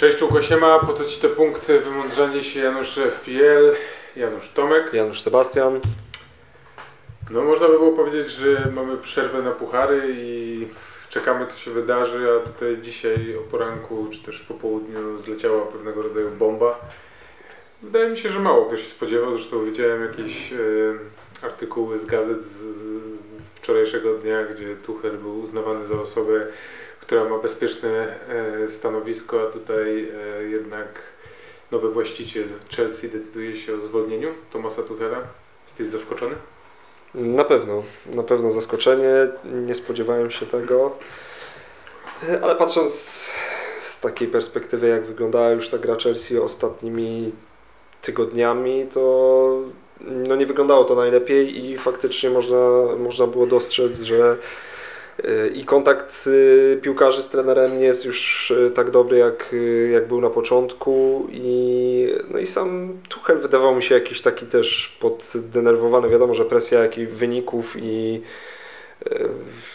Cześć Człukosiema, po co Ci te punkty? Wymądrzanie się Janusz FPL, Janusz Tomek. Janusz Sebastian. No można by było powiedzieć, że mamy przerwę na puchary i czekamy co się wydarzy, a tutaj dzisiaj o poranku czy też po południu zleciała pewnego rodzaju bomba. Wydaje mi się, że mało kto się spodziewał, zresztą widziałem jakieś e, artykuły z gazet z, z wczorajszego dnia, gdzie Tuchel był uznawany za osobę, która ma bezpieczne e, stanowisko, a tutaj e, jednak nowy właściciel Chelsea decyduje się o zwolnieniu Tomasa Tuchela. Jesteś zaskoczony? Na pewno, na pewno zaskoczenie. Nie spodziewałem się tego. Ale patrząc z takiej perspektywy, jak wyglądała już ta gra Chelsea ostatnimi tygodniami, to no nie wyglądało to najlepiej i faktycznie można, można było dostrzec, że i kontakt y, piłkarzy z trenerem nie jest już y, tak dobry jak, jak był na początku i, no i sam Tuchel wydawał mi się jakiś taki też poddenerwowany, wiadomo, że presja jakich wyników i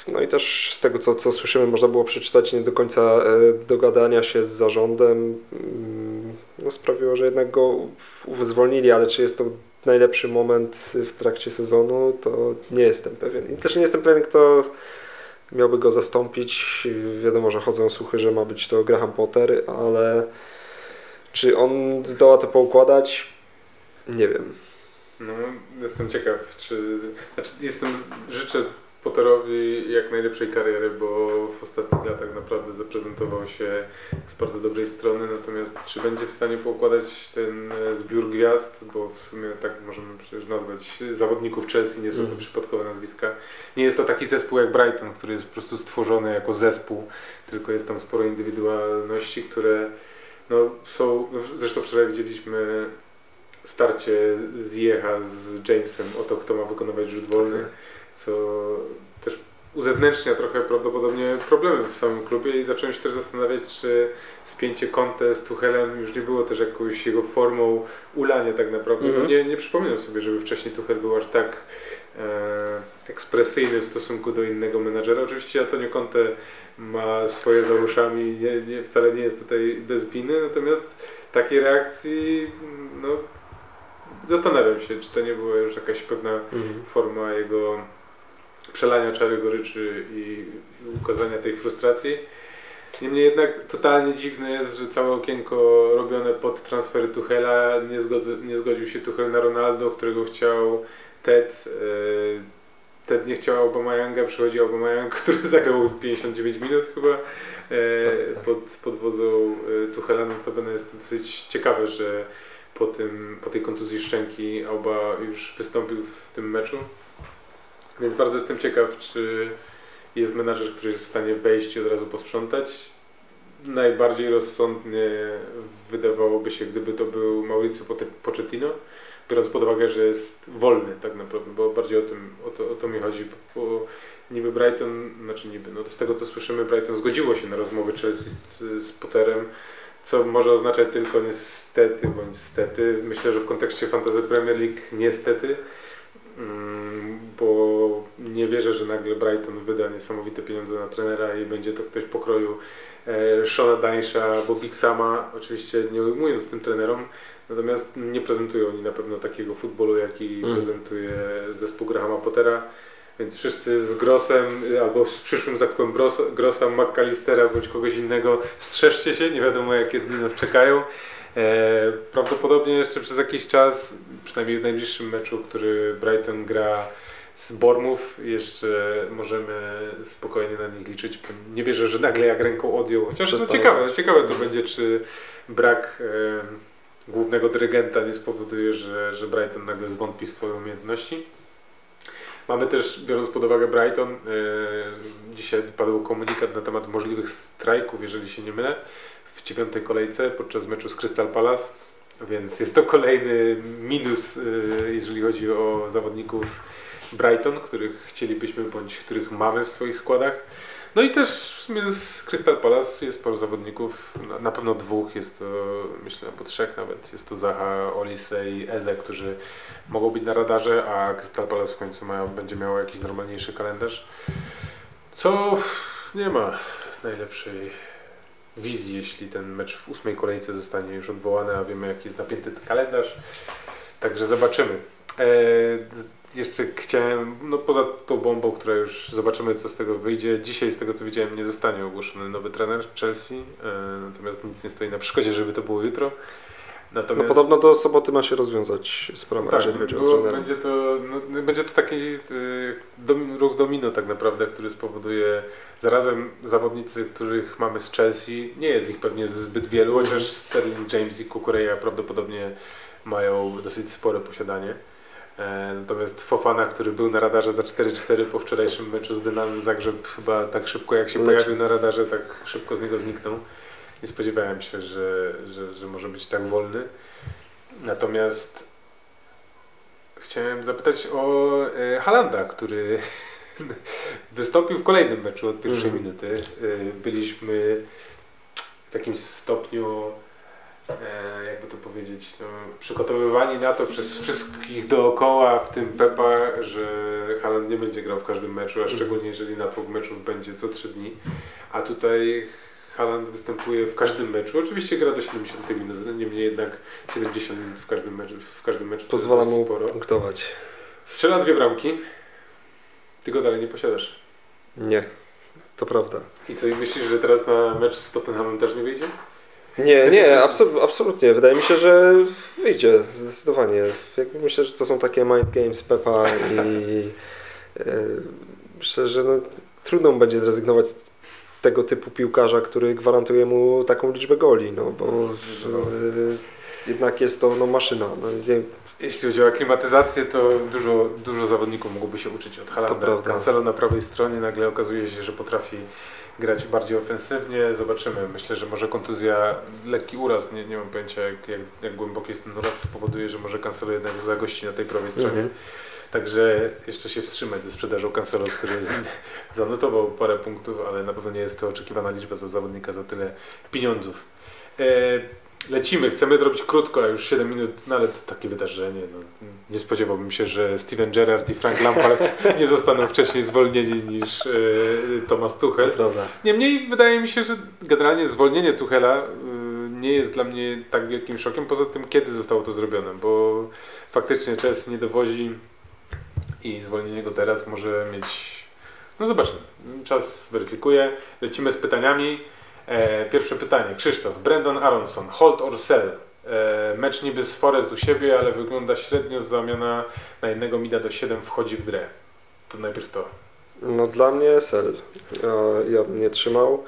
no i też z tego co, co słyszymy można było przeczytać nie do końca dogadania się z zarządem mm, no sprawiło, że jednak go zwolnili, ale czy jest to najlepszy moment w trakcie sezonu, to nie jestem pewien. I też nie jestem pewien, kto miałby go zastąpić. Wiadomo, że chodzą słuchy, że ma być to Graham Potter, ale czy on zdoła to poukładać? Nie wiem. No, jestem ciekaw, czy... Znaczy, jestem... Życzę Potterowi jak najlepszej kariery, bo w ostatnich latach naprawdę zaprezentował się z bardzo dobrej strony, natomiast czy będzie w stanie poukładać ten e, zbiór gwiazd, bo w sumie tak możemy przecież nazwać zawodników Chelsea, nie są to mm. przypadkowe nazwiska. Nie jest to taki zespół jak Brighton, który jest po prostu stworzony jako zespół, tylko jest tam sporo indywidualności, które no, są, zresztą wczoraj widzieliśmy starcie z Jecha z Jamesem o to, kto ma wykonywać rzut wolny. Co też uzewnętrznia trochę prawdopodobnie problemy w samym klubie i zacząłem się też zastanawiać, czy spięcie Conte z Tuchelem już nie było też jakąś jego formą ulania tak naprawdę. Mm -hmm. nie, nie przypominam sobie, żeby wcześniej Tuchel był aż tak e, ekspresyjny w stosunku do innego menadżera. Oczywiście Antonio Conte ma swoje za uszami, nie, nie, wcale nie jest tutaj bez winy, natomiast takiej reakcji no, zastanawiam się, czy to nie była już jakaś pewna mm -hmm. forma jego przelania czary goryczy i ukazania tej frustracji. Niemniej jednak totalnie dziwne jest, że całe okienko robione pod transfery Tuchela nie, zgodzi, nie zgodził się Tuchel na Ronaldo, którego chciał Ted. E, Ted nie chciał Aubameyanga, przychodzi Aubameyang, który zagrał 59 minut chyba e, tak, tak. Pod, pod wodzą e, Tuchela. Notabene jest to dosyć ciekawe, że po, tym, po tej kontuzji szczęki Auba już wystąpił w tym meczu. Więc bardzo jestem ciekaw, czy jest menadżer, który jest w stanie wejść i od razu posprzątać. Najbardziej rozsądnie wydawałoby się, gdyby to był Mauricio Pochettino, biorąc pod uwagę, że jest wolny tak naprawdę, bo bardziej o, tym, o, to, o to mi chodzi. Bo niby Brighton, znaczy niby, no z tego co słyszymy, Brighton zgodziło się na rozmowy Chelsea z, z Potterem, co może oznaczać tylko niestety bądź stety. Myślę, że w kontekście Fantasy Premier League niestety. Bo nie wierzę, że nagle Brighton wyda niesamowite pieniądze na trenera i będzie to ktoś pokroju e, Shona Danisha albo Big Sama, oczywiście nie ujmując tym trenerom, natomiast nie prezentują oni na pewno takiego futbolu, jaki mm. prezentuje zespół Grahama Pottera. Więc wszyscy z Grossem albo z przyszłym zakupem Grossa, McAllistera bądź kogoś innego strzeżcie się, nie wiadomo jakie dni nas czekają. E, prawdopodobnie jeszcze przez jakiś czas, przynajmniej w najbliższym meczu, który Brighton gra z Bormów, jeszcze możemy spokojnie na nich liczyć. Nie wierzę, że nagle jak ręką odjął. Chociaż no, ciekawe, ciekawe to będzie, czy brak e, głównego dyrygenta nie spowoduje, że, że Brighton nagle zwątpi swoje umiejętności. Mamy też, biorąc pod uwagę Brighton, e, dzisiaj padł komunikat na temat możliwych strajków, jeżeli się nie mylę w dziewiątej kolejce podczas meczu z Crystal Palace, więc jest to kolejny minus, y, jeżeli chodzi o zawodników Brighton, których chcielibyśmy bądź których mamy w swoich składach. No i też z Crystal Palace jest paru zawodników, na pewno dwóch, jest to myślę po trzech nawet, jest to Zaha, Olise i Eze, którzy mogą być na radarze, a Crystal Palace w końcu będzie miało jakiś normalniejszy kalendarz, co nie ma najlepszej wizji, jeśli ten mecz w ósmej kolejce zostanie już odwołany, a wiemy jaki jest napięty kalendarz. Także zobaczymy. E, jeszcze chciałem, no poza tą bombą, która już zobaczymy co z tego wyjdzie. Dzisiaj z tego co widziałem nie zostanie ogłoszony nowy trener Chelsea, e, natomiast nic nie stoi na przeszkodzie, żeby to było jutro. Natomiast... No podobno do soboty ma się rozwiązać sprawa, tak, jeżeli chodzi było, o trenera. Będzie to, no, będzie to taki y, dom, ruch domino tak naprawdę, który spowoduje zarazem zawodnicy, których mamy z Chelsea, nie jest ich pewnie zbyt wielu, chociaż Sterling James i Kukureya prawdopodobnie mają dosyć spore posiadanie. E, natomiast Fofana, który był na radarze za 4-4 po wczorajszym meczu z Dynamem Zagrzeb, chyba tak szybko jak się pojawił na radarze, tak szybko z niego zniknął. Nie spodziewałem się, że, że, że może być tak wolny. Natomiast chciałem zapytać o e, Halanda, który wystąpił w kolejnym meczu od pierwszej Mhm. minuty. E, byliśmy w jakimś stopniu e, jakby to powiedzieć, no, przygotowywani na to przez wszystkich dookoła, w tym Pepa, że Haaland nie będzie grał w każdym meczu, a Mhm. szczególnie jeżeli natłok meczów będzie co trzy dni. A tutaj Haaland występuje w każdym meczu. Oczywiście gra do 70 minuty, no niemniej jednak 70 minut w każdym meczu, w każdym meczu Pozwala mu sporo. punktować. Strzela dwie bramki, ty go dalej nie posiadasz. Nie, to prawda. I co, i myślisz, że teraz na mecz z Tottenhamem też nie wyjdzie? Nie, nie, absol absolutnie. Wydaje mi się, że wyjdzie zdecydowanie. Jakby myślę, że to są takie mind games Pepa i e, myślę, że no, trudno będzie zrezygnować z tego typu piłkarza, który gwarantuje mu taką liczbę goli, no bo e, jednak jest to no, maszyna. No, Jeśli chodzi o aklimatyzację, to dużo, dużo zawodników mogłoby się uczyć od Halanda. Cancelo na prawej stronie nagle okazuje się, że potrafi grać bardziej ofensywnie. Zobaczymy. Myślę, że może kontuzja, lekki uraz, nie, nie mam pojęcia jak, jak, jak głęboki jest ten uraz, spowoduje, że może Cancelo jednak zagości na tej prawej stronie. Mhm. Także jeszcze się wstrzymać ze sprzedażą Cancelo, który zanotował parę punktów, ale na pewno nie jest to oczekiwana liczba za zawodnika za tyle pieniądzów. E, lecimy, chcemy zrobić krótko, a już 7 minut, no ale to takie wydarzenie. No, nie spodziewałbym się, że Steven Gerrard i Frank Lampard nie zostaną wcześniej zwolnieni niż e, Thomas to Tuchel. prawda. Niemniej wydaje mi się, że generalnie zwolnienie Tuchela y, nie jest dla mnie tak wielkim szokiem, poza tym kiedy zostało to zrobione, bo faktycznie Chelsea nie dowozi i zwolnienie go teraz może mieć... No zobaczymy, czas weryfikuje. Lecimy z pytaniami. E, pierwsze pytanie, Krzysztof, Brandon Aronson, hold or sell? E, mecz niby z Forest u siebie, ale wygląda średnio, zamiana na jednego mida do 7 wchodzi w grę. To najpierw to. No dla mnie sel. Ja, ja bym nie trzymał.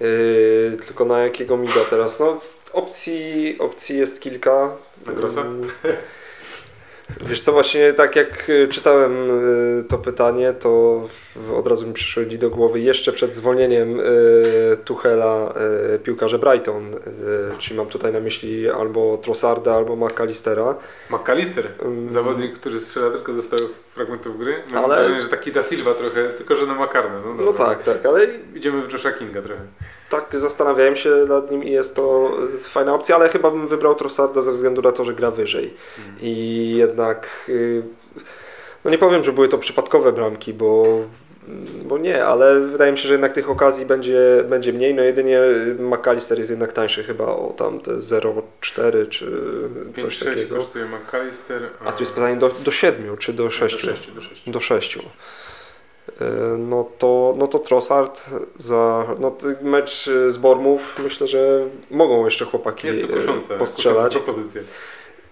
Yy, tylko na jakiego mida teraz? No opcji, opcji jest kilka. Na Grossa? Wiesz co, właśnie tak jak y, czytałem y, to pytanie, to od razu mi przyszły do głowy jeszcze przed zwolnieniem y, Tuchela piłkarze Brighton, czyli mam tutaj na myśli albo Trossarda, albo McAllistera. McAllister, Ym, zawodnik, który strzela tylko ze stałych fragmentów gry. Mam Ale- wrażenie, że taki Da Silva trochę, tylko że na makarne. No, No tak, tak, ale Idziemy w Josha Kinga trochę. Tak, zastanawiałem się nad nim i jest to fajna opcja, ale chyba bym wybrał Trossarda ze względu na to, że gra wyżej. Mm. I jednak, y, no nie powiem, że były to przypadkowe bramki, bo, bo nie, ale wydaje mi się, że jednak tych okazji będzie, będzie mniej. No jedynie McAllister jest jednak tańszy chyba o tam te 0,4 czy coś 5-6 takiego. kosztuje McAllister. A tu jest pytanie do, do 7 czy do 6? Do 6, do 6. Do 6. No to, no to Trossard za no, mecz z Bormów myślę, że mogą jeszcze chłopaki Jest e, kuszące, postrzelać. kuszące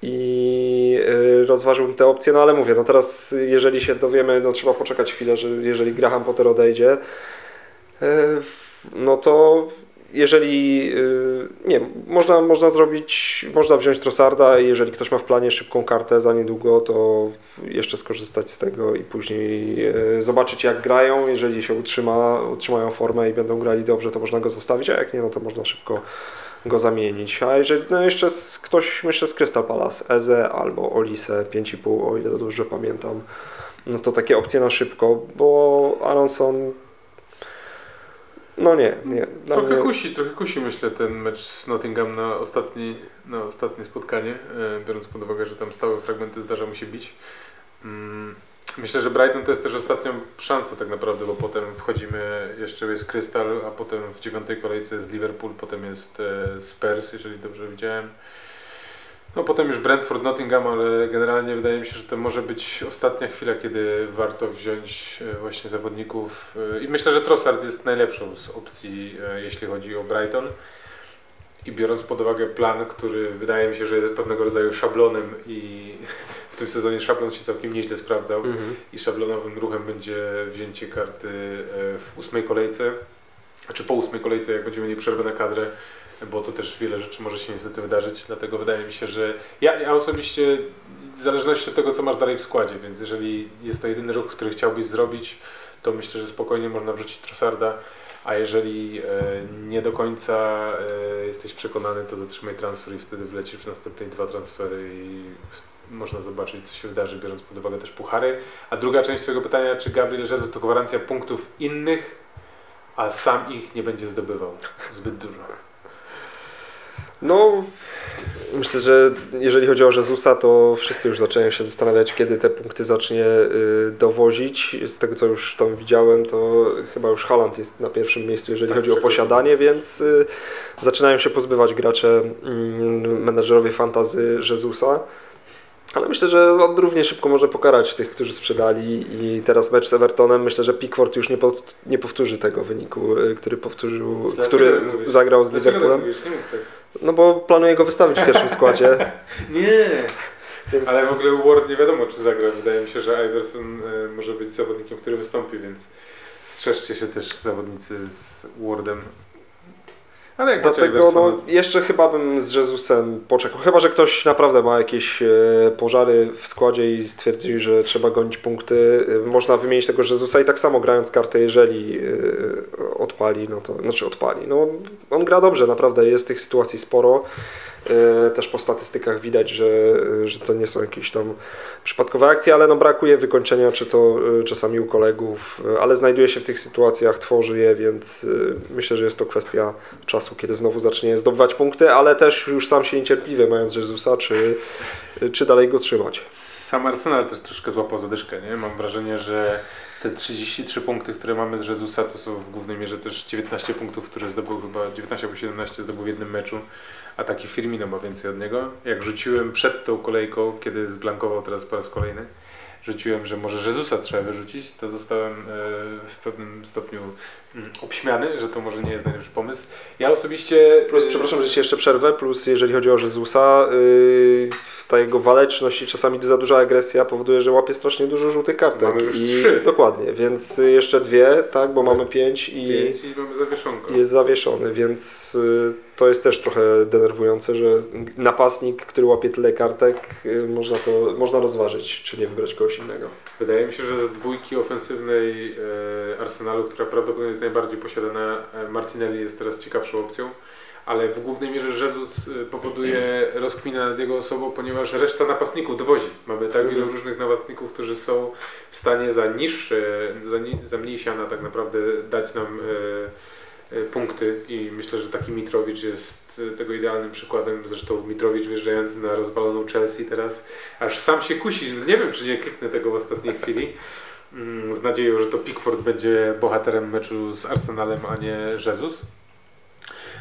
i e, rozważyłbym te opcje, no ale mówię, no teraz jeżeli się dowiemy, no trzeba poczekać chwilę, że jeżeli Graham Potter odejdzie, e, no to jeżeli, e, nie można, można zrobić, można wziąć Trossarda i jeżeli ktoś ma w planie szybką kartę za niedługo, to jeszcze skorzystać z tego i później e, zobaczyć jak grają, jeżeli się utrzyma, utrzymają formę i będą grali dobrze, to można go zostawić, a jak nie, no to można szybko go zamienić. A jeżeli, no jeszcze z, ktoś, myślę z Crystal Palace, Eze albo Olise 5,5, o ile dobrze pamiętam, no to takie opcje na szybko, bo Aronson no nie, nie. Dla Trochę mnie- kusi, trochę kusi myślę ten mecz z Nottingham na, ostatni, na ostatnie spotkanie, e, biorąc pod uwagę, że tam stałe fragmenty zdarza mu się bić. Mm, Myślę, że Brighton to jest też ostatnią szansą tak naprawdę, bo potem wchodzimy, jeszcze jest Crystal, a potem w dziewiątej kolejce jest Liverpool, potem jest e, Spurs, jeżeli dobrze widziałem. No potem już Brentford, Nottingham, ale generalnie wydaje mi się, że to może być ostatnia chwila, kiedy warto wziąć e, właśnie zawodników e, i myślę, że Trossard jest najlepszą z opcji, e, jeśli chodzi o Brighton. I biorąc pod uwagę plan, który wydaje mi się, że jest pewnego rodzaju szablonem i w tym sezonie szablon się całkiem nieźle sprawdzał Mhm. i szablonowym ruchem będzie wzięcie karty w ósmej kolejce, czy po ósmej kolejce, jak będziemy mieli przerwę na kadrę, bo to też wiele rzeczy może się niestety wydarzyć, dlatego wydaje mi się, że ja, ja osobiście, w zależności od tego, co masz dalej w składzie, więc jeżeli jest to jedyny ruch, który chciałbyś zrobić, to myślę, że spokojnie można wrzucić Trossarda, a jeżeli e, nie do końca e, jesteś przekonany, to zatrzymaj transfer i wtedy wlecisz w następne dwa transfery i można zobaczyć, co się wydarzy, biorąc pod uwagę też puchary. A druga część Twojego pytania, czy Gabriel Jesus to gwarancja punktów innych, a sam ich nie będzie zdobywał zbyt dużo. No, myślę, że jeżeli chodzi o Jezusa, to wszyscy już zaczynają się zastanawiać, kiedy te punkty zacznie y, dowozić. Z tego, co już tam widziałem, to chyba już Haaland jest na pierwszym miejscu, jeżeli Tak, chodzi o posiadanie, więc y, zaczynają się pozbywać gracze, mm, menedżerowie fantazy Jezusa. Ale myślę, że on równie szybko może pokarać tych, którzy sprzedali i teraz mecz z Evertonem, myślę, że Pickford już nie, pow- nie powtórzy tego wyniku, y, który powtórzył, Dlaczego który zagrał z tak Liverpoolem. No bo planuję go wystawić w pierwszym składzie. Nie! Więc... Ale w ogóle Ward nie wiadomo, czy zagra. Wydaje mi się, że Iverson e, może być zawodnikiem, który wystąpi, więc strzeżcie się też zawodnicy z Wardem. Ale jak Dlatego no, jeszcze chyba bym z Jezusem poczekał. Chyba, że ktoś naprawdę ma jakieś e, pożary w składzie i stwierdzi, że trzeba gonić punkty. E, Można wymienić tego Jezusa i tak samo grając kartę, jeżeli e, odpali, no to znaczy odpali. No, on gra dobrze, naprawdę jest tych sytuacji sporo. E, Też po statystykach widać, że, że to nie są jakieś tam przypadkowe akcje, ale no brakuje wykończenia, czy to e, czasami u kolegów, e, ale znajduje się w tych sytuacjach, tworzy je, więc myślę, że jest to kwestia czasu, kiedy znowu zacznie zdobywać punkty, ale też już sam się niecierpliwie, mając Jezusa, czy, czy dalej go trzymać. Sam Arsenal też troszkę złapał zadyszkę, nie? Mam wrażenie, że te 33 punkty, które mamy z Jezusa, to są w głównej mierze też 19 punktów, które zdobył chyba 19 albo 17 zdobył w jednym meczu, a taki Firmino ma więcej od niego. Jak rzuciłem przed tą kolejką, kiedy zblankował teraz po raz kolejny, rzuciłem, że może Jezusa trzeba wyrzucić, to zostałem e, w pewnym stopniu obśmiany, że to może nie jest najlepszy pomysł. Ja osobiście... Plus, e, przepraszam, że ci jeszcze przerwę, plus jeżeli chodzi o Jezusa, yy, ta jego waleczność i czasami za duża agresja powoduje, że łapie strasznie dużo żółtych kartek. Mamy już I, trzy. Dokładnie, więc y, jeszcze dwie, tak, bo mamy pięć i Pięć i mamy zawieszonko. jest zawieszony, więc y, to jest też trochę denerwujące, że napastnik, który łapie tyle kartek, y, można to można rozważyć, czy nie wybrać kogoś innego. Wydaje mi się, że z dwójki ofensywnej e, Arsenalu, która prawdopodobnie jest najbardziej posiadana, e, Martinelli jest teraz ciekawszą opcją, ale w głównej mierze Jezus e, powoduje rozkminę nad jego osobą, ponieważ reszta napastników dowozi. Mamy tak wielu różnych napastników, którzy są w stanie za niższe, za, ni, za mniej siana tak naprawdę dać nam e, punkty i myślę, że taki Mitrowicz jest tego idealnym przykładem. Zresztą Mitrowicz wjeżdżający na rozwaloną Chelsea teraz, aż sam się kusi. Nie wiem, czy nie kliknę tego w ostatniej chwili. Mm, Z nadzieją, że to Pickford będzie bohaterem meczu z Arsenalem, a nie Jesus.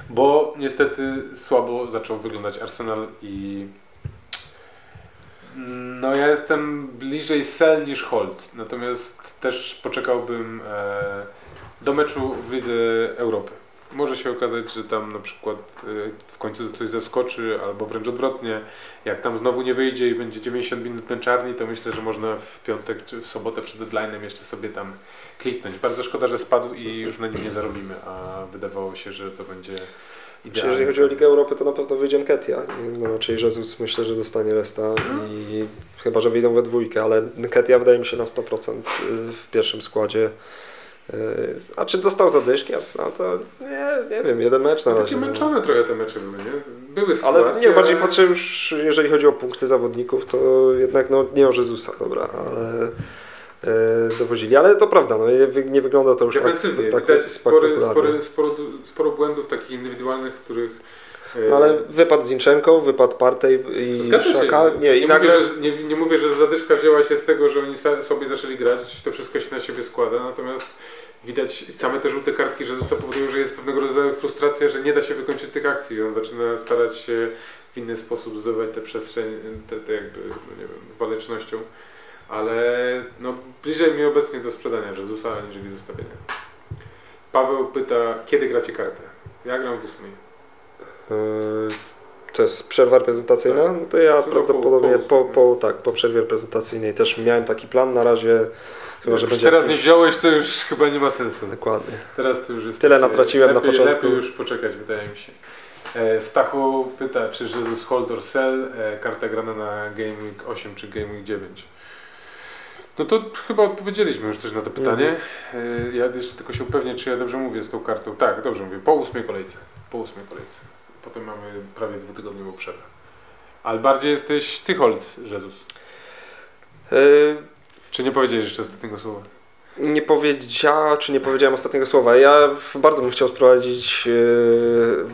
Bo niestety słabo zaczął wyglądać Arsenal i no ja jestem bliżej sell niż hold. Natomiast też poczekałbym e, do meczu w Lidze Europy. Może się okazać, że tam na przykład e, w końcu coś zaskoczy, albo wręcz odwrotnie. Jak tam znowu nie wyjdzie i będzie 90 minut męczarni, to myślę, że można w piątek czy w sobotę przed deadline'em jeszcze sobie tam kliknąć. Bardzo szkoda, że spadł i już na nim nie zarobimy, a wydawało się, że to będzie Czy idealnie. jeżeli chodzi o Ligę Europy, to na pewno wyjdzie Nketia. No, raczej Jezus myślę, że dostanie resta i chyba, że wyjdą we dwójkę, ale Nketia wydaje mi się na 100% w pierwszym składzie. A czy dostał zadyszki Arsenal? To nie, nie wiem, jeden mecz na Takie razie. no. męczone trochę te mecze były, nie? Były sytuacje, Ale nie, bardziej patrzę już, jeżeli chodzi o punkty zawodników, to jednak no, nie o Jezusa, dobra, ale e, dowozili. Ale to prawda, no, nie, wy- nie wygląda to już tak Defensywnie, spektaku- widać spory, spory, sporo, sporo błędów takich indywidualnych, których E, No ale wypadł Zinchenko, wypadł Partey i. Szaka. Nie, i nie, nagle... mówię, że, nie, nie mówię, że zadyszka wzięła się z tego, że oni sobie zaczęli grać, to wszystko się na siebie składa, natomiast widać same te żółte kartki Jezusa powodują, że jest pewnego rodzaju frustracja, że nie da się wykończyć tych akcji. On zaczyna starać się w inny sposób zdobywać tę przestrzeń, te jakby, no nie wiem, walecznością, ale no, bliżej mi obecnie do sprzedania Jezusa, aniżeli zostawienia. Paweł pyta, kiedy gracie kartę? Ja gram w ósmej. Yy, To jest przerwa reprezentacyjna? Tak. No to ja prawdopodobnie po- po, po- po, tak, po przerwie reprezentacyjnej też miałem taki plan. Na razie chyba, że będzie teraz nie wziąłeś, to już chyba nie ma sensu. Dokładnie. Teraz to już jest. Tyle natraciłem na lepiej, początku. Lepiej już poczekać, wydaje mi się. E, Stachu pyta, czy Jesus Hold or Sell, e, karta grana na Game Week 8 czy Game Week 9. No to chyba odpowiedzieliśmy już też na to pytanie. Mhm. E, Ja jeszcze tylko się upewnię, czy ja dobrze mówię z tą kartą. Tak, dobrze mówię. Po ósmej kolejce. Po ósmej kolejce. Potem mamy prawie dwutygodniową przerwę. Ale bardziej jesteś ty hold, Jezus. Czy nie powiedziałeś jeszcze ostatniego słowa? Nie powiedziała, czy nie powiedziałem ostatniego słowa. Ja bardzo bym chciał sprowadzić e,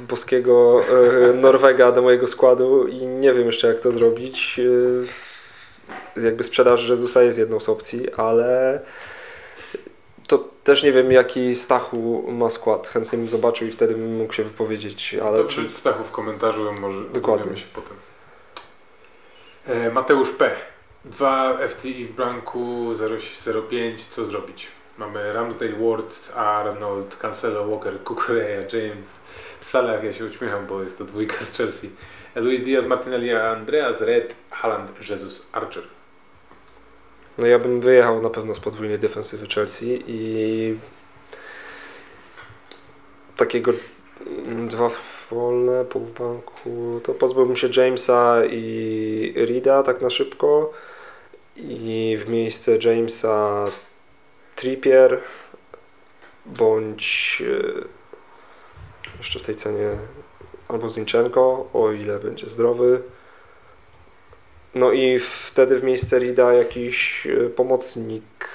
boskiego e, Norwega do mojego składu i nie wiem jeszcze jak to zrobić. E, jakby sprzedaż Jezusa jest jedną z opcji, ale to też nie wiem jaki Stachu ma skład. Chętnie bym zobaczył i wtedy bym mógł się wypowiedzieć, ale to czy... Stachu w komentarzu, może Dokładnie. się potem. Mateusz P. 2 FTI w blanku 0,05. Co zrobić? Mamy Ramsdale, Ward, Arnold, Cancelo, Walker, Kukureya, James, Salah. Ja się uśmiecham, bo jest to dwójka z Chelsea. Luis Diaz, Martinelli, Andreas, Red, Haaland, Jesus, Archer. No ja bym wyjechał na pewno z podwójnej defensywy Chelsea i takiego mm, dwa wolne pół banku, to pozbyłbym się Jamesa i Rida tak na szybko i w miejsce Jamesa Trippier bądź e, jeszcze w tej cenie albo Zinchenko, o ile będzie zdrowy. No i wtedy w miejsce Rida jakiś e, pomocnik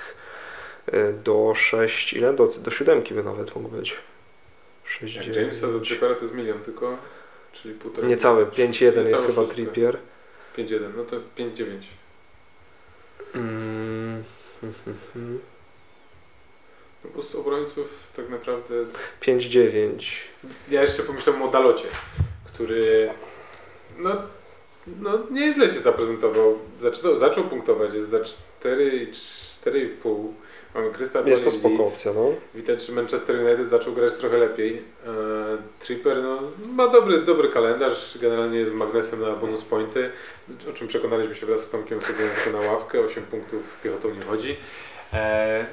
e, do 6, ile? Do, do 7 by nawet mógł być. 6, Jak Jamesa za Trippera to jest milion tylko, czyli półtora. Niecałe, 5-1 jest chyba. Trippier. 5-1, no to 5-9. Mm, No bo z obrońców tak naprawdę 5-9. Ja jeszcze pomyślałem o Dalocie, który no, no nieźle się zaprezentował. Zaczynał, zaczął punktować, jest za 4 i 4,5. Mamy Krystal Jest to spoko opcja, no. Widać, że Manchester United zaczął grać trochę lepiej. E, Tripper no, ma dobry, dobry kalendarz, generalnie jest magnesem na bonus pointy, o czym przekonaliśmy się wraz z Tomkiem wchodząc na ławkę, 8 punktów piechotą nie chodzi. E,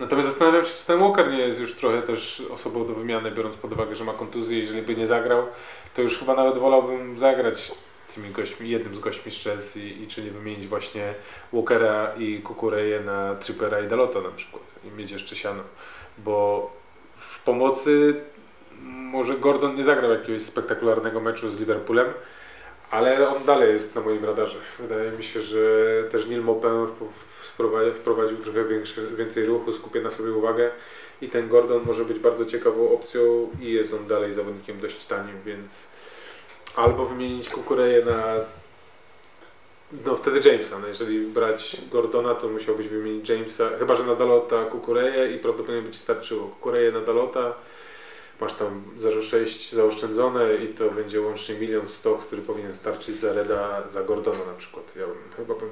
natomiast zastanawiam się, czy ten Walker nie jest już trochę też osobą do wymiany, biorąc pod uwagę, że ma kontuzję, jeżeli by nie zagrał, to już chyba nawet wolałbym zagrać tymi gośćmi, jednym z gośćmi z Chelsea i czy nie wymienić właśnie Walkera i Kukureję na Trippera i Dalota na przykład i mieć jeszcze siano, bo w pomocy może Gordon nie zagrał jakiegoś spektakularnego meczu z Liverpoolem, ale on dalej jest na moim radarze. Wydaje mi się, że też Neil wprowadził, wprowadził trochę większy, więcej ruchu, skupia na sobie uwagę i ten Gordon może być bardzo ciekawą opcją i jest on dalej zawodnikiem dość tanim, więc albo wymienić Kukureję na no wtedy Jamesa, no jeżeli brać Gordona, to musiałbyś wymienić Jamesa, chyba że na Dalota Kukureję i prawdopodobnie by Ci starczyło Kukureję na Dalota, masz tam 0,6 zaoszczędzone i to będzie łącznie milion sto, który powinien starczyć za Reda, za Gordona na przykład. Ja bym, chyba bym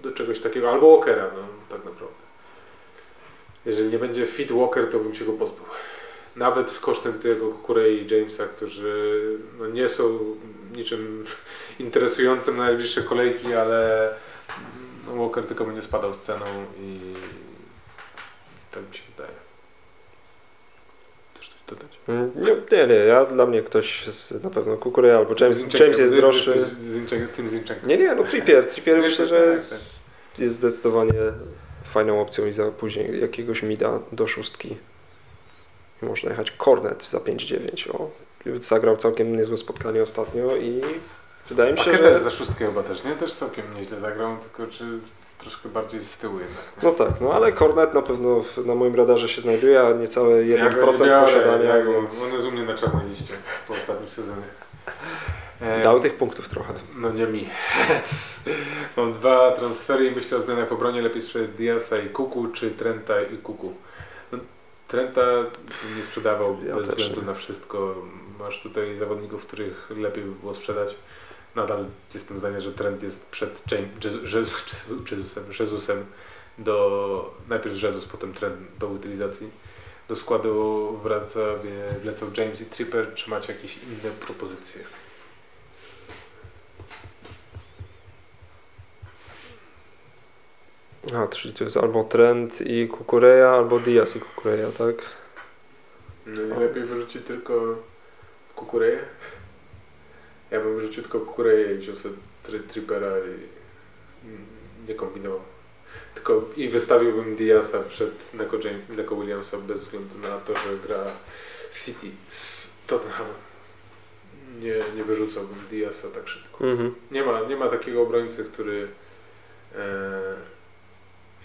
do czegoś takiego, albo Walkera, no tak naprawdę. Jeżeli nie będzie fit Walker, to bym się go pozbył. Nawet kosztem tego Kukurei i Jamesa, którzy no, nie są niczym interesującym na najbliższe kolejki, ale no, Walker tylko będzie spadał z ceną i tak mi się wydaje. Chcesz coś dodać? Nie, nie, nie, ja dla mnie ktoś z, na pewno Kukureja albo James, James jest droższy. Tym Zinchenko. Nie, nie, no Trippier, Trippier myślę, że jest zdecydowanie fajną opcją i za później jakiegoś mida do szóstki. Można jechać Cornet za 5-9. O, zagrał całkiem niezłe spotkanie ostatnio i wydaje mi się, Paketa jest że za szóstkę chyba też, nie? Też całkiem nieźle zagrał, tylko czy troszkę bardziej z tyłu jednak. No tak, no ale Cornet na pewno na moim radarze się znajduje, a niecałe 1% Ja nie biorę, posiadania, ja go, więc On jest u mnie na czarnej liście po ostatnim sezonie. E, dał tych punktów trochę. No nie mi. Mam dwa transfery i myślę o zmianach w obronie. Lepiej sprzedać Diasa i Kuku, czy Trenta i Kuku. Trenta nie sprzedawał Ja bez względu nie. na wszystko. Masz tutaj zawodników, których lepiej by było sprzedać. Nadal jestem zdania, że Trent jest przed Jezusem, Jezusem do, najpierw Jezus, potem Trent do utylizacji. Do składu wraca, wlecą James i Tripper. Czy macie jakieś inne propozycje? A, czyli to jest albo Trent i Kukureya, albo Diaz i Kukureya, tak? No nie lepiej wyrzucić tylko kukureję? Ja bym wyrzucił tylko kukureję i wziął sobie tri tripera i nie kombinował. Tylko i wystawiłbym Diasa przed Neko, James, Neko Williamsa bez względu na to, że gra City z Tottenham. Nie, nie wyrzucałbym Diasa tak szybko. Mhm. Nie ma, nie ma takiego obrońcy, który e,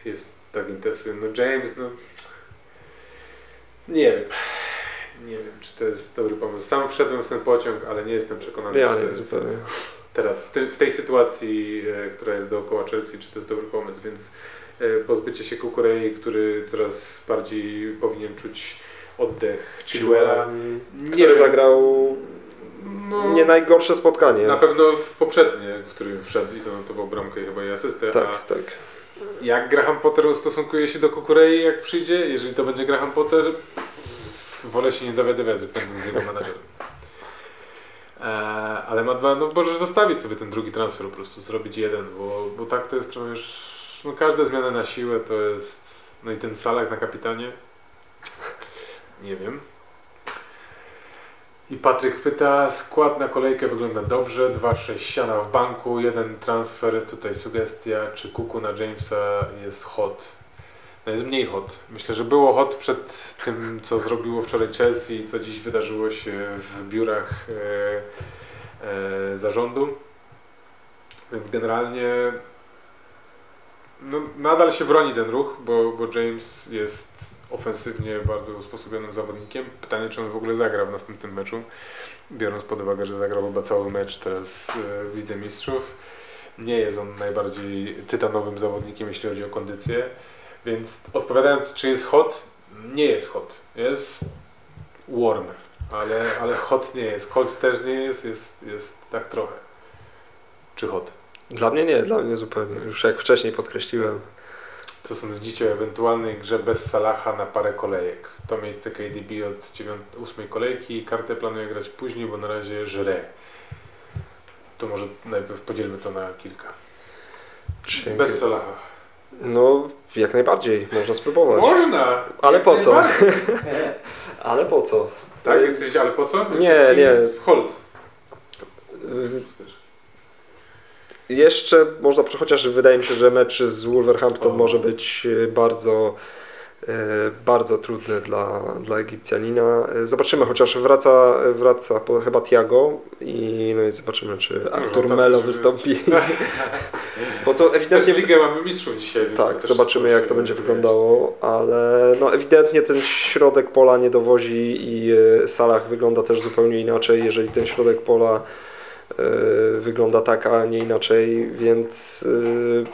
jest tak interesujący. No James, no nie wiem. Nie wiem, czy to jest dobry pomysł. Sam wszedłem w ten pociąg, ale nie jestem przekonany, Ja że nie, jest zupełnie. teraz w, tej- w tej sytuacji, e, która jest dookoła Chelsea, czy to jest dobry pomysł, więc e, pozbycie się Kukurei, który coraz bardziej powinien czuć oddech Chilwella. Nie Który wiem. zagrał No, nie najgorsze spotkanie. na pewno w poprzednie, w którym wszedł i zanotował bramkę i chyba i asystę. Tak, tak. Jak Graham Potter ustosunkuje się do Kukurei, jak przyjdzie? Jeżeli to będzie Graham Potter, wolę się nie dowiadywać, będąc jego menadżerem. E, ale ma dwa, no możesz zostawić sobie ten drugi transfer po prostu, zrobić jeden, bo, bo tak to jest trochę już, no każde zmiany na siłę to jest, no i ten Salak na kapitanie, nie wiem. I Patryk pyta, skład na kolejkę wygląda dobrze, 2-6 siana w banku, jeden transfer, tutaj sugestia, czy Kuku na Jamesa jest hot. No jest mniej hot. Myślę, że było hot przed tym, co zrobiło wczoraj Chelsea i co dziś wydarzyło się w biurach e, e, zarządu. Więc generalnie no, nadal się broni ten ruch, bo, bo James jest ofensywnie bardzo usposobionym zawodnikiem. Pytanie, czy on w ogóle zagra w następnym meczu, biorąc pod uwagę, że zagrał chyba cały mecz teraz e, w Lidze Mistrzów. Nie jest on najbardziej tytanowym zawodnikiem, jeśli chodzi o kondycję. Więc odpowiadając, czy jest hot, nie jest hot. Jest warm, ale, ale hot nie jest. Cold też nie jest, jest, jest tak trochę. Czy hot? Dla mnie nie, dla mnie zupełnie. Już jak wcześniej podkreśliłem. Co sądzicie o ewentualnej grze bez Salaha na parę kolejek? W to miejsce KDB od 9, 8 kolejki. Kartę planuje grać później, bo na razie żre. To może najpierw podzielmy to na kilka. Czy... Bez Salaha. No, jak najbardziej, można spróbować. Można! Ale Jak po co? Ale po co? Tak? Jesteś, ale po co? Nie, Jesteś nie. Hold. Jeszcze można, chociaż wydaje mi się, że mecz z Wolverhampton może być y, bardzo, y, bardzo trudny dla, dla Egipcjanina. Y, Zobaczymy, chociaż wraca, wraca chyba Tiago i, no i zobaczymy, czy Artur tak, Melo wystąpi. Bo to ewidentnie ligę mamy mistrzów dzisiaj, Tak, zobaczymy jak to będzie wyglądało, ale no ewidentnie ten środek pola nie dowozi i e, Salah wygląda też zupełnie inaczej, jeżeli ten środek pola e, wygląda tak, a nie inaczej, więc e,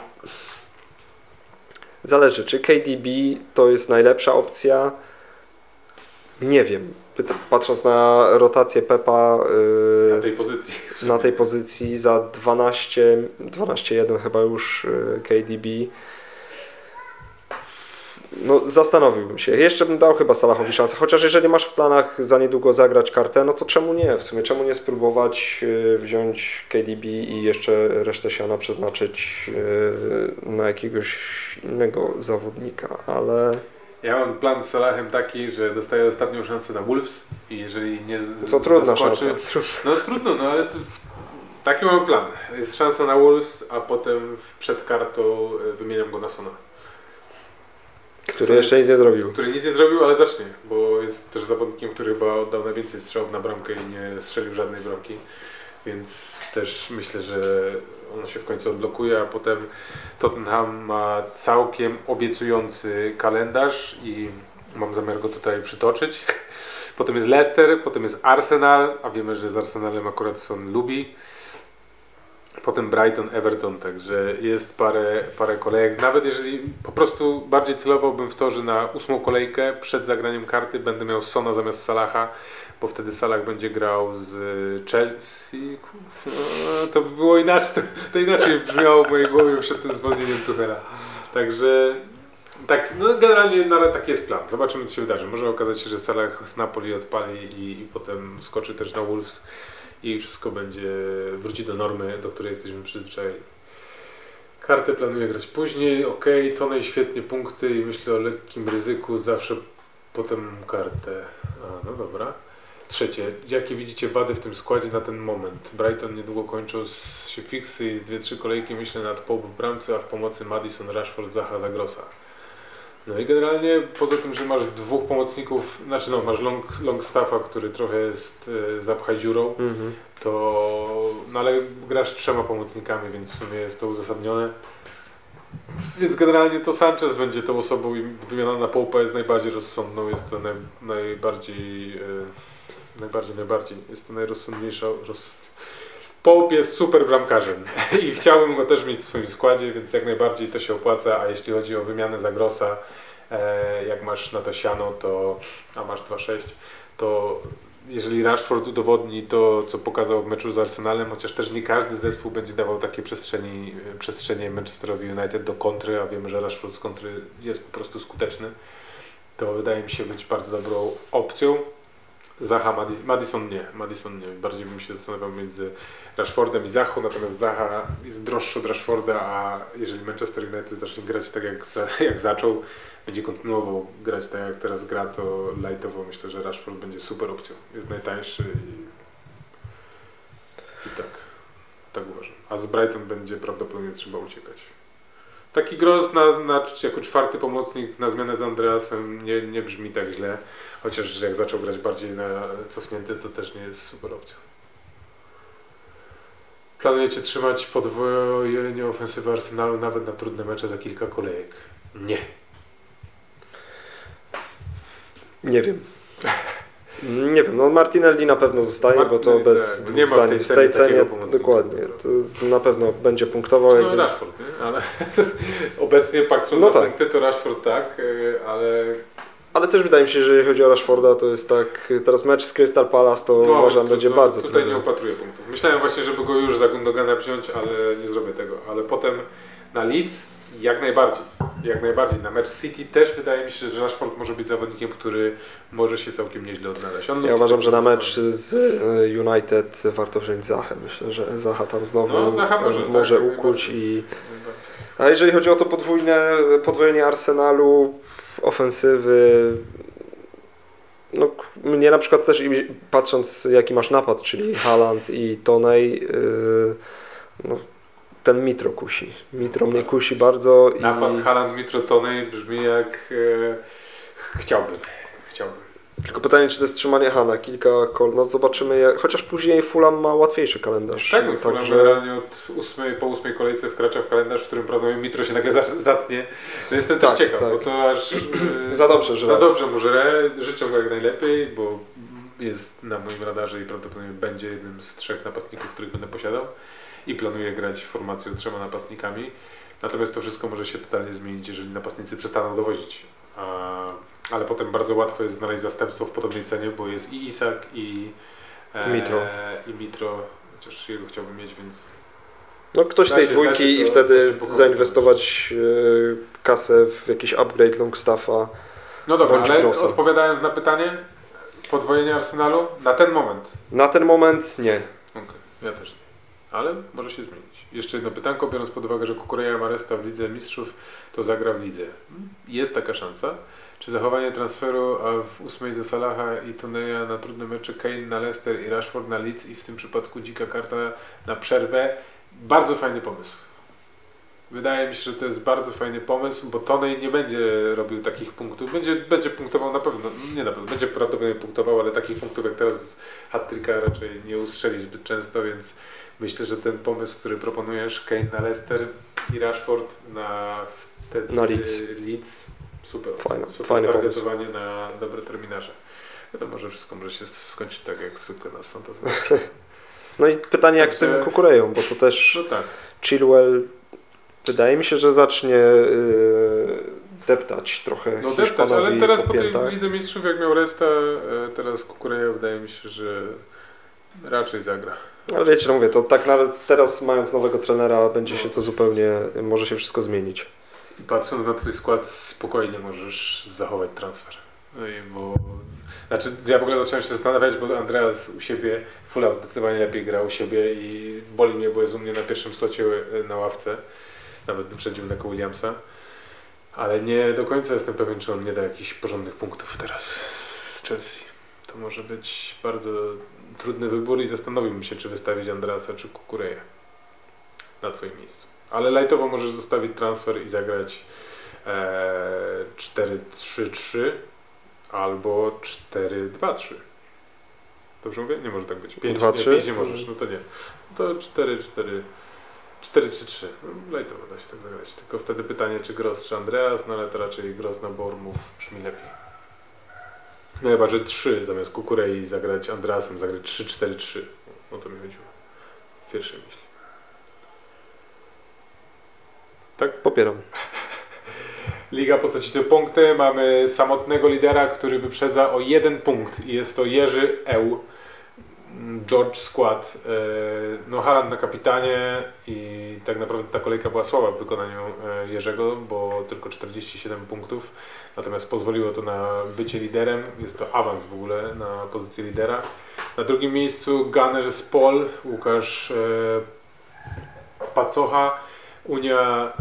zależy, czy KDB to jest najlepsza opcja? Nie wiem. Patrząc na rotację Pepa e, Na tej pozycji. na tej pozycji za 12, 12-1 chyba już y, KDB. No, zastanowiłbym się. Jeszcze bym dał chyba Salahowi szansę, chociaż jeżeli masz w planach za niedługo zagrać kartę, no to czemu nie? W sumie czemu nie spróbować y, wziąć KDB i jeszcze resztę siana przeznaczyć y, na jakiegoś innego zawodnika, ale Ja mam plan z Salahem taki, że dostaję ostatnią szansę na Wolves i jeżeli nie to trudna zaskoczy, szansa. No trudno, no ale to taki mam plan. Jest szansa na Wolves, a potem przed kartą e, wymieniam go na Sona. Który jeszcze nic nie zrobił. Który nic nie zrobił, ale zacznie, bo jest też zawodnikiem, który chyba oddał najwięcej strzałów na bramkę i nie strzelił żadnej bramki. Więc też myślę, że on się w końcu odblokuje, a potem Tottenham ma całkiem obiecujący kalendarz i mam zamiar go tutaj przytoczyć. Potem jest Leicester, potem jest Arsenal, a wiemy, że z Arsenalem akurat Son lubi. Potem Brighton, Everton, także jest parę, parę kolejek. Nawet jeżeli po prostu bardziej celowałbym w to, że na ósmą kolejkę przed zagraniem karty będę miał Sona zamiast Salaha, bo wtedy Salah będzie grał z Chelsea. To by było inaczej, to, to inaczej brzmiało w mojej głowie przed tym zwolnieniem Tuchela. Także tak, no generalnie nawet taki jest plan. Zobaczymy co się wydarzy. Może okazać się, że Salah z Napoli odpali i, i potem skoczy też na Wolves i wszystko będzie wróci do normy, do której jesteśmy przyzwyczajeni. Kartę planuję grać później, ok, Tonej świetnie punkty i myślę o lekkim ryzyku, zawsze potem kartę. A, no dobra. Trzecie, jakie widzicie wady w tym składzie na ten moment? Brighton niedługo kończą z, się fiksy i z dwie, trzy kolejki myślę nad Pope w bramce, a w pomocy Madison, Rashford, Zaha, Zagrosa. No i generalnie poza tym, że masz dwóch pomocników, znaczy no masz long, Longstaffa, który trochę jest e, zapchaj dziurą, Mhm. to no ale grasz trzema pomocnikami, więc w sumie jest to uzasadnione. Więc generalnie to Sanchez będzie tą osobą i wymiana na Połpa jest najbardziej rozsądną, jest to naj, najbardziej, e, najbardziej, najbardziej, jest to najrozsądniejsza, roz... Połp jest super bramkarzem i chciałbym go też mieć w swoim składzie, więc jak najbardziej to się opłaca, a jeśli chodzi o wymianę za Grossa, e, jak masz na to siano, to, a masz 2,6, to jeżeli Rashford udowodni to, co pokazał w meczu z Arsenalem, chociaż też nie każdy zespół będzie dawał takie przestrzeni, przestrzenie Manchesterowi United do kontry, a wiemy, że Rashford z kontry jest po prostu skuteczny, to wydaje mi się być bardzo dobrą opcją. Zaha, Madis- Madison nie, Madison nie. Bardziej bym się zastanawiał między Rashfordem i Zachą, natomiast Zaha jest droższy od Rashforda, a jeżeli Manchester United zacznie grać tak jak, jak zaczął, będzie kontynuował grać tak jak teraz gra, to lightowo myślę, że Rashford będzie super opcją. Jest najtańszy i, i tak, tak uważam. A z Brighton będzie prawdopodobnie trzeba uciekać. Taki Gross na, na, jako czwarty pomocnik na zmianę z Andreasem nie, nie brzmi tak źle, chociaż jak zaczął grać bardziej na cofnięty, to też nie jest super opcją. Planujecie trzymać podwojenie ofensywy Arsenalu nawet na trudne mecze za kilka kolejek? Nie. Nie wiem. Nie wiem, no Martinelli na pewno zostaje, bo to bez tak, dwóch nie ma w zdań tej w cenie tej cenie, dokładnie, to na pewno będzie punktował. No jakby- Rashford, nie? ale obecnie patrząc No tak. punkty to Rashford tak, y, ale Ale też wydaje mi się, że jeżeli chodzi o Rashforda, to jest tak, teraz mecz z Crystal Palace to no, uważam tu- będzie no, bardzo Tutaj nie opatruję punktów. Myślałem właśnie, żeby go już za Gundogana wziąć, ale nie zrobię tego. Ale potem na Leeds jak najbardziej. Jak najbardziej. Na mecz City też wydaje mi się, że Rashford może być zawodnikiem, który może się całkiem nieźle odnaleźć. On Ja uważam, że na mecz z y, United warto wziąć Zachę. Myślę, że Zacha tam znowu No, może, tak, może jak ukuć i... A jeżeli chodzi o to podwójne, podwojenie Arsenalu, ofensywy, no mnie na przykład też i patrząc jaki masz napad, czyli Haaland i Tonej, yy, no, ten Mitro kusi. Mitro mnie kusi bardzo i Napad Haaland Mitro Tonej brzmi jak e, chciałbym. Chciałbym. Tylko pytanie, czy to jest trzymanie Hana, kilka kol, no zobaczymy, jak, chociaż później Fulham ma łatwiejszy kalendarz. Tak, no, także generalnie od ósmej, po ósmej kolejce wkracza w kalendarz, w którym prawdopodobnie Mitro się nagle za- zatnie. No jestem Tak, też ciekaw, tak. bo to aż e, Za dobrze żre. za dobrze mu żre. Życzę mu jak najlepiej, bo jest na moim radarze i prawdopodobnie będzie jednym z trzech napastników, których będę posiadał i planuję grać formacją trzema napastnikami. Natomiast to wszystko może się totalnie zmienić, jeżeli napastnicy przestaną dowozić. Ale potem bardzo łatwo jest znaleźć zastępstwo w podobnej cenie, bo jest i Isak, i e, Mitro. I Mitro, chociaż jego chciałbym mieć, więc No ktoś z tej dwójki i wtedy zainwestować yy, kasę w jakiś upgrade Longstaffa. No dobra, Bądź ale Grossa. odpowiadając na pytanie, podwojenie Arsenalu na ten moment. Na ten moment nie. Okej, ja też nie. Ale może się zmienić. Jeszcze jedno pytanko, biorąc pod uwagę, że Kukureja Maresta w Lidze Mistrzów to zagra w Lidze. Jest taka szansa. Czy zachowanie transferu, a w ósmej ze Salaha i Toneja na trudne mecze Kane na Leicester i Rashford na Leeds i w tym przypadku dzika karta na przerwę. Bardzo fajny pomysł. Wydaje mi się, że to jest bardzo fajny pomysł, bo Tonej nie będzie robił takich punktów. Będzie, będzie punktował na pewno, nie na pewno, będzie prawdopodobnie punktował, ale takich punktów jak teraz z hat raczej nie ustrzeli zbyt często, więc Myślę, że ten pomysł, który proponujesz, Kane na Leicester i Rashford na wtedy Na Leeds. Leeds super. Fajne- super fajny targetowanie na dobre terminarze. Wiadomo, że wszystko może się skończyć tak jak zwykle nas fantazji. No i pytanie jak z tym Kukureją, bo to też No tak. Chilwell wydaje mi się, że zacznie yy, deptać trochę No deptać, ale teraz po po tej. Lidze Mistrzów jak miał Resta, e, teraz Kukureja wydaje mi się, że raczej zagra. Ale wiecie, no mówię, to tak nawet teraz mając nowego trenera będzie się to zupełnie, może się wszystko zmienić. I patrząc na twój skład, spokojnie możesz zachować transfer. No bo... Znaczy, ja w ogóle zacząłem się zastanawiać, bo Andreas u siebie, Fulham zdecydowanie lepiej grał u siebie i boli mnie, bo jest u mnie na pierwszym slocie na ławce. Nawet wyprzedził Neko Williamsa. Ale nie do końca jestem pewien, czy on nie da jakichś porządnych punktów teraz z Chelsea. To może być bardzo trudny wybór i zastanowiłbym się, czy wystawić Andreasa czy Kukureja na twoim miejscu. Ale lajtowo możesz zostawić transfer i zagrać e, 4-3-3 albo 4-2-3. Dobrze mówię? Nie może tak być. 5, 2-3? 5 nie możesz, no to nie. To 4-4 4-3-3. No, lajtowo da się tak zagrać. Tylko wtedy pytanie, czy Gross czy Andreas, no ale to raczej Gross na Bormów brzmi lepiej. No chyba, że 3 zamiast Kukurei zagrać Andreasem, zagrać 3-4-3. O to mi chodziło. W pierwszej myśli. Popieram. Liga po co ci te punkty? Mamy samotnego lidera, który wyprzedza o jeden punkt i jest to Jerzy Eł. George skład. E, No Haaland na kapitanie i tak naprawdę ta kolejka była słaba w wykonaniu e, Jerzego, bo tylko 47 punktów. Natomiast pozwoliło to na bycie liderem. Jest to awans w ogóle na pozycję lidera. Na drugim miejscu Gunner z Pol, Łukasz e, Pacocha, Unia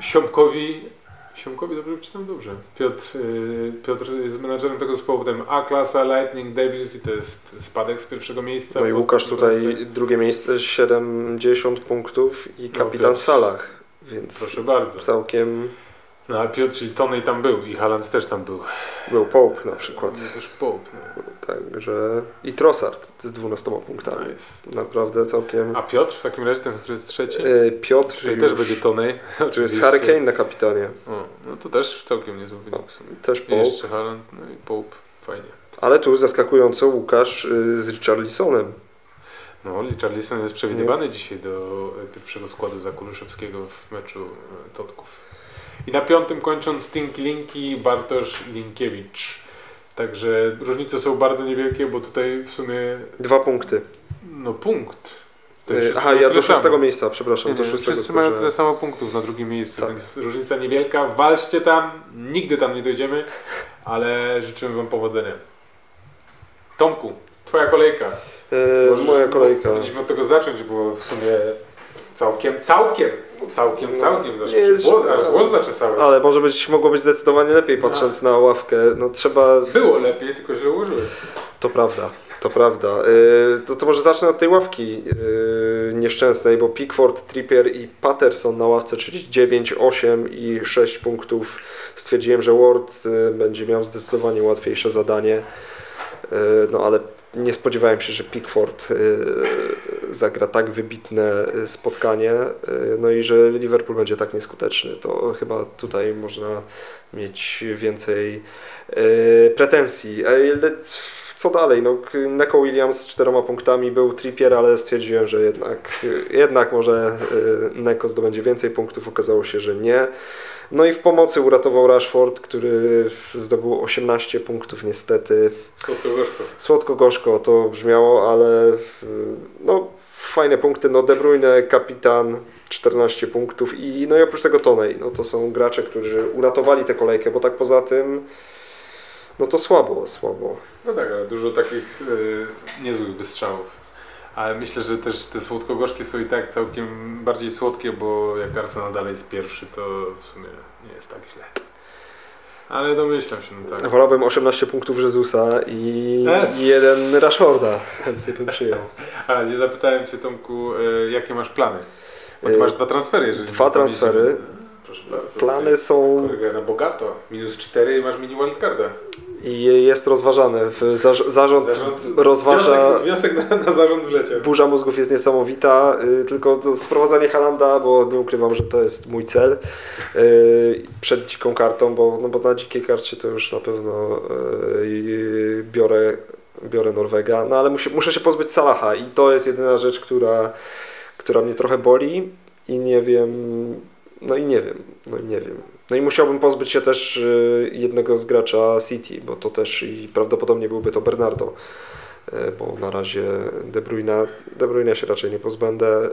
Siomkowi Siomkowi dobrze wyczytam? Dobrze. Piotr, y, Piotr jest menadżerem tego zespołu, potem A-klasa, Lightning, Devils i to jest spadek z pierwszego miejsca. No i Łukasz tutaj drugie miejsce, 70 punktów i No, kapitan Piotr. Salah, więc Proszę bardzo. całkiem No a Piotr, czyli Tonej tam był i Haaland też tam był. był Pope na przykład. No, też Pope. No. Także i Trossard z 12 punktami. No jest. Naprawdę całkiem. A Piotr w takim razie, ten, który jest trzeci? E, Piotr Tutaj już, też będzie Tonej. tu jest Kane na kapitanie. O, no to też całkiem niezły wynik. Też I Pope. Jeszcze Haaland, no i Pope. Fajnie. Ale tu zaskakująco Łukasz y, z Richarlisonem. No, Richarlison jest przewidywany dzisiaj do e, pierwszego składu za Kuruszewskiego w meczu e, Totków. I na piątym kończą Stinky Linki Bartosz Linkiewicz. Także różnice są bardzo niewielkie, bo tutaj w sumie Dwa punkty. no punkt. Y, Aha, ja do szóstego samo. miejsca, przepraszam, Nie, do szóstego wszyscy mają tyle samo punktów na drugim miejscu, Tak. więc różnica niewielka. Walczcie tam, nigdy tam nie dojdziemy, ale życzymy Wam powodzenia. Tomku, Twoja kolejka. E, Możesz- moja kolejka. Powinniśmy od tego zacząć, bo w sumie całkiem, całkiem, całkiem, całkiem. No, głos, źle, aż głos zaczesałeś. Ale może być, mogło być zdecydowanie lepiej patrząc na ławkę. No trzeba, Było lepiej, tylko źle ułożyłeś. to prawda, to prawda. E, to, to może zacznę od tej ławki e, nieszczęsnej, bo Pickford, Trippier i Patterson na ławce, czyli 9, 8 i 6 punktów. Stwierdziłem, że Ward e, będzie miał zdecydowanie łatwiejsze zadanie. No ale nie spodziewałem się, że Pickford e, zagra tak wybitne e, spotkanie, e, no i że Liverpool będzie tak nieskuteczny. To chyba tutaj można mieć więcej pretensji. Co dalej? No, Neko Williams z czteroma punktami był Trippier, ale stwierdziłem, że jednak, jednak może Neko zdobędzie więcej punktów. Okazało się, że nie. No i w pomocy uratował Rashford, który zdobył 18 punktów niestety. Słodko gorzko. Słodko-gorzko to brzmiało, ale no, fajne punkty. No De Bruyne, kapitan, 14 punktów i no i oprócz tego Tonej. No to są gracze, którzy uratowali tę kolejkę, bo tak poza tym no to słabo, słabo. No tak, ale dużo takich y, niezłych wystrzałów. Ale myślę, że też te słodko-gorzkie są i tak całkiem bardziej słodkie, bo jak Arsenal dalej jest pierwszy, to w sumie nie jest tak źle. Ale domyślam się, no tak. Wolałbym 18 punktów Jezusa i, Ec. jeden Rashforda. Chętnie bym przyjął. A nie zapytałem Cię Tomku, y, jakie masz plany? Bo Ty Y, masz dwa transfery, jeżeli dwa transfery. Proszę bardzo. Plany są Kolega na bogato. Minus 4 i masz mini wildcarda. I jest zarz- zarząd, Zarząd- rozważa. Wniosek, wniosek na, na zarząd wleciał. Burza mózgów jest niesamowita, y, tylko sprowadzanie Halanda, bo nie ukrywam, że to jest mój cel y, przed dziką kartą, bo, no bo na dzikiej karcie to już na pewno y, biorę, biorę Norwega, no ale musi, muszę się pozbyć Salaha i to jest jedyna rzecz, która, która mnie trochę boli i nie wiem, no i nie wiem, no i nie wiem. No i musiałbym pozbyć się też y, jednego z gracza City, bo to też i prawdopodobnie byłby to Bernardo e, bo na razie De Bruyne, De Bruyne się raczej nie pozbędę. e,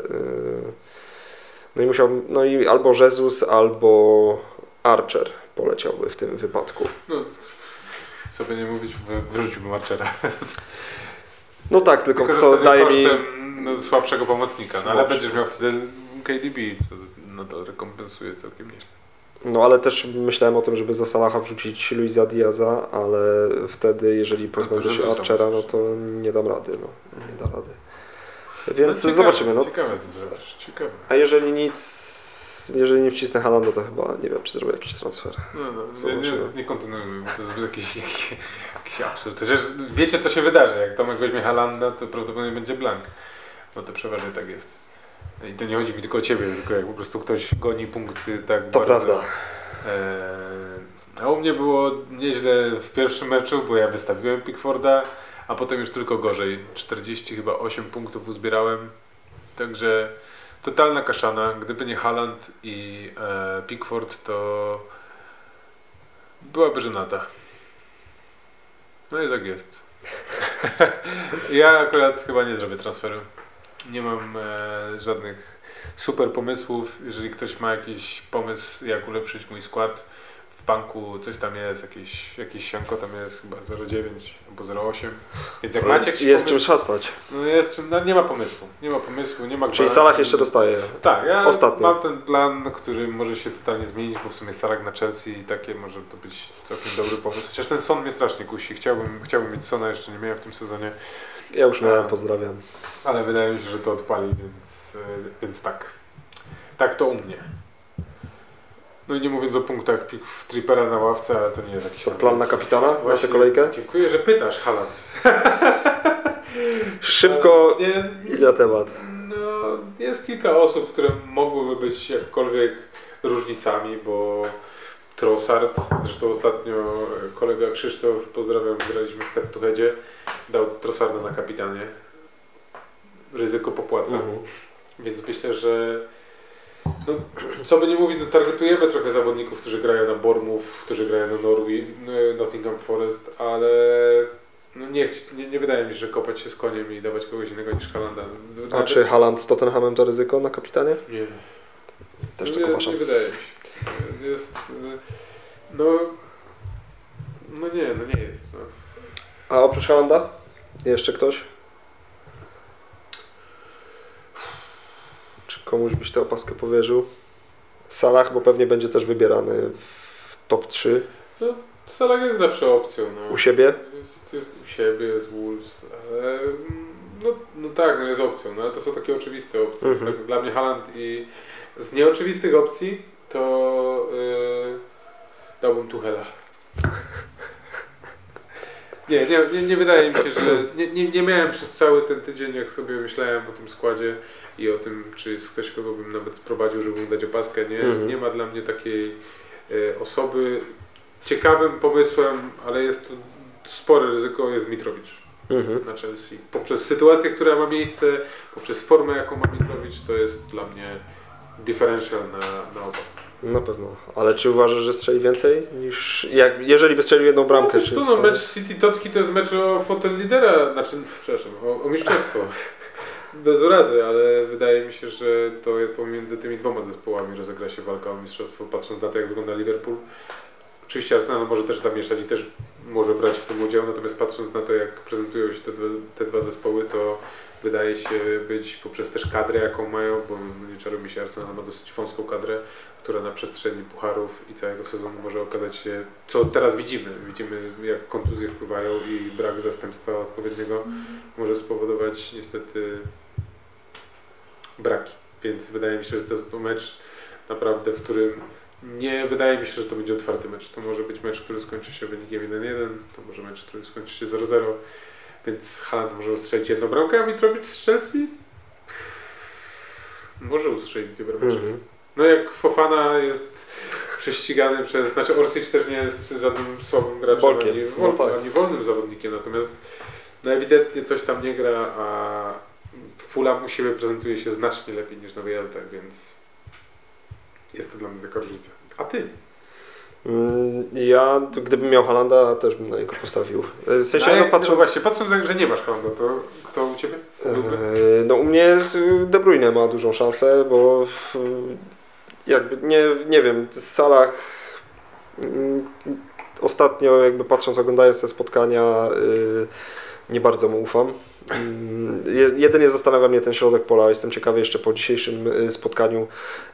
No i musiałbym, no i albo Jesus, albo Archer poleciałby w tym wypadku. No, co by nie mówić, wy- wyrzuciłbym Archera. No tak, tylko, Tylko, co daje mi... no, słabszego pomocnika, no ale będziesz miał wtedy KDB, co nadal rekompensuje całkiem nieźle. No ale też myślałem o tym, żeby za Salaha wrzucić Luisa Diaza, ale wtedy jeżeli pozbędę się Archera, no to nie dam rady, no. Nie da rady. Więc ciekawe, zobaczymy. No. Ciekawe co zrobisz, ciekawe. A jeżeli nic, jeżeli nie wcisnę Halanda, to chyba nie wiem, czy zrobię jakiś transfer. No, no, nie, nie, nie kontynuujmy, bo to jest jakiś, jakiś, jakiś absurd. Też wiecie co się wydarzy, jak Tomek weźmie Halanda, to prawdopodobnie będzie blank, bo to przeważnie tak jest. I to nie chodzi mi tylko o Ciebie, tylko jak po prostu ktoś goni punkty tak To bardzo. prawda. Eee, a u mnie było nieźle w pierwszym meczu, bo ja wystawiłem Pickforda, a potem już tylko gorzej. 40 chyba 8 punktów uzbierałem. Także totalna kaszana. Gdyby nie Haaland i e, Pickford, to byłaby żenada. No jest jak jest. ja akurat chyba nie zrobię transferu. Nie mam e, żadnych super pomysłów. Jeżeli ktoś ma jakiś pomysł, jak ulepszyć mój skład, w banku coś tam jest, jakieś, jakieś sianko tam jest chyba 0,9 albo 0,8. Więc jak macie jest, jakiś jest czym pomysł, szastać. no jest czym, no nie ma pomysłu. Nie ma pomysłu, nie ma Czyli gwarancji. Salah jeszcze dostaje. Tak, ja Ostatnio. mam ten plan, który może się totalnie zmienić, bo w sumie Salah na Chelsea i takie może to być całkiem dobry pomysł. Chociaż ten Son mnie strasznie kusi. Chciałbym, chciałbym mieć Sona, jeszcze nie miałem w tym sezonie, Ja już miałem, pozdrawiam. ale wydaje mi się, że to odpali, więc, e, więc tak. Tak to u mnie. No i nie mówiąc o punktach pik w Trippera na ławce, ale to nie jest jakiś To plan na kapitana na Właśnie, kolejkę? Dziękuję, że pytasz, Haland. Szybko Nie, i na temat. No, jest kilka osób, które mogłyby być jakkolwiek różnicami, bo Trossard, zresztą ostatnio kolega Krzysztof, pozdrawiam, graliśmy w Headzie, dał Trossarda na kapitanie. Ryzyko popłaca, Mhm. więc myślę, że no, co by nie mówić, no, targetujemy trochę zawodników, którzy grają na Bournemouth, którzy grają na Norwich, Nottingham Forest, ale no nie, nie, nie wydaje mi się, że kopać się z koniem i dawać kogoś innego niż Halanda. A czy Haaland z Tottenhamem to ryzyko na kapitanie? Nie. Też nie, tak nie, uważam. nie wydaje mi się. Jest, y, no, no nie, no nie jest. No. A oprócz Haalanda? Jeszcze ktoś? Czy komuś byś tę opaskę powierzył? Salah, bo pewnie będzie też wybierany w top 3 Salah jest zawsze opcją. No. u siebie. Jest, jest u siebie, jest Wolves, ale no, no tak, no jest opcją, no ale to są takie oczywiste opcje. Mhm. Tak, dla mnie Haaland i z nieoczywistych opcji to yy, dałbym Tuchela. Nie, nie, nie, nie wydaje mi się, że nie, nie, nie miałem przez cały ten tydzień, jak sobie myślałem o tym składzie i o tym, czy jest ktoś, kogo bym nawet sprowadził, żeby mu dać opaskę. Nie, Mhm. nie ma dla mnie takiej e, osoby. Ciekawym pomysłem, ale jest to spore ryzyko, jest Mitrowicz Mhm. na Chelsea. Poprzez sytuację, która ma miejsce, poprzez formę, jaką ma Mitrowicz, to jest dla mnie differential na, na opasce. Na pewno. Ale czy uważasz, że strzeli więcej niż... Jak, jeżeli by strzelił jedną bramkę? no, czy co, no, mecz City Totki to jest mecz o fotel lidera, znaczy, przepraszam, o, o mistrzostwo. Bez urazy, ale wydaje mi się, że to pomiędzy tymi dwoma zespołami rozegra się walka o mistrzostwo, patrząc na to, jak wygląda Liverpool. Oczywiście Arsenal może też zamieszać i też może brać w tym udział, natomiast patrząc na to, jak prezentują się te dwa, te dwa zespoły, to wydaje się być poprzez też kadrę, jaką mają, bo no nie czarujmy się, Arsenal ma dosyć wąską kadrę, która na przestrzeni pucharów i całego sezonu może okazać się, co teraz widzimy. Widzimy, jak kontuzje wpływają i brak zastępstwa odpowiedniego może spowodować niestety braki. Więc wydaje mi się, że to jest to mecz naprawdę, w którym nie wydaje mi się, że to będzie otwarty mecz. To może być mecz, który skończy się wynikiem 1-1, to może mecz, który skończy się 0-0, więc Haaland może ustrzelić jedną bramkę, a Mitrowicz z Chelsea może ustrzelić dwie brameczki. Mhm. No jak Fofana jest prześcigany przez, znaczy Orsic też nie jest żadnym słabym graczem, Bolkiem, ani, no tak. ani wolnym zawodnikiem, natomiast no ewidentnie coś tam nie gra, a Fulham u siebie prezentuje się znacznie lepiej niż na wyjazdach, więc jest to dla mnie taka różnica. A ty? Mm, Ja, gdybym miał Halanda, też bym na niego postawił. E, W sensie, no, no, patrząc... no właśnie, patrząc, że nie masz Halanda, to kto u Ciebie byłby? E, No u mnie De Bruyne ma dużą szansę, bo jakby nie, nie wiem, w Salach mm, ostatnio jakby patrząc, oglądając te spotkania nie bardzo mu ufam. Mm, je- Jedynie zastanawia mnie ten środek pola. Jestem ciekawy jeszcze po dzisiejszym y, spotkaniu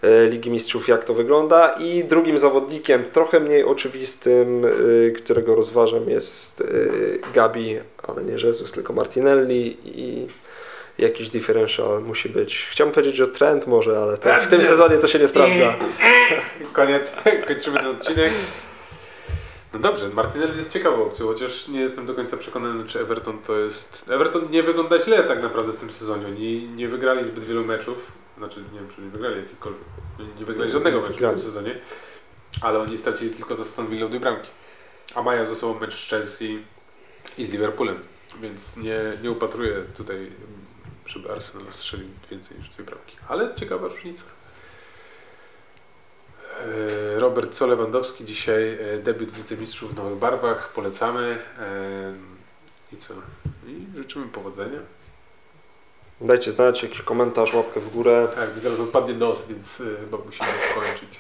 y, Ligi Mistrzów, jak to wygląda. I drugim zawodnikiem, trochę mniej oczywistym, y, którego rozważam, jest Gabi, ale nie Jesus, tylko Martinelli i jakiś differential musi być. Chciałbym powiedzieć, że trend może, ale to w tym sezonie to się nie sprawdza. Koniec, kończymy ten odcinek. No dobrze, Martinelli jest ciekawą opcją, chociaż nie jestem do końca przekonany, czy Everton to jest... Everton nie wygląda źle tak naprawdę w tym sezonie. Oni nie wygrali zbyt wielu meczów, znaczy nie wiem, czy nie wygrali jakikolwiek, nie wygrali żadnego meczu w tym sezonie, ale oni stracili tylko za Aston Villa dwie bramki. A mają ze sobą mecz z Chelsea i z Liverpoolem, więc nie, nie upatruję tutaj, żeby Arsenal strzelił więcej niż dwie bramki. Ale ciekawa różnica. E, Robert Co Lewandowski dzisiaj e, debiut wicemistrzów w nowych barwach. Polecamy. E, I co? I życzymy powodzenia. Dajcie znać, jakiś komentarz, łapkę w górę. Tak, mi zaraz odpadnie nos, więc chyba musimy kończyć.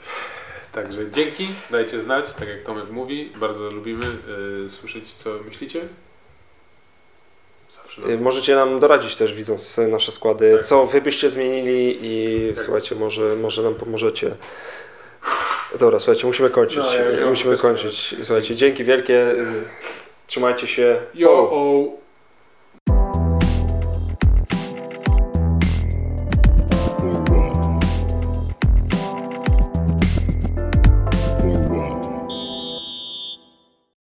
Także dzięki, dajcie znać, tak jak Tomek mówi. Bardzo lubimy e, słyszeć, co myślicie. Zawsze Y, Możecie nam doradzić też, widząc y, nasze składy, Tak. co wy byście zmienili i Tak. słuchajcie, może, może nam pomożecie. Dobra, słuchajcie, musimy kończyć. No, ja musimy kończyć. Słuchajcie, dzięki wielkie. Trzymajcie się. Jo, O! o.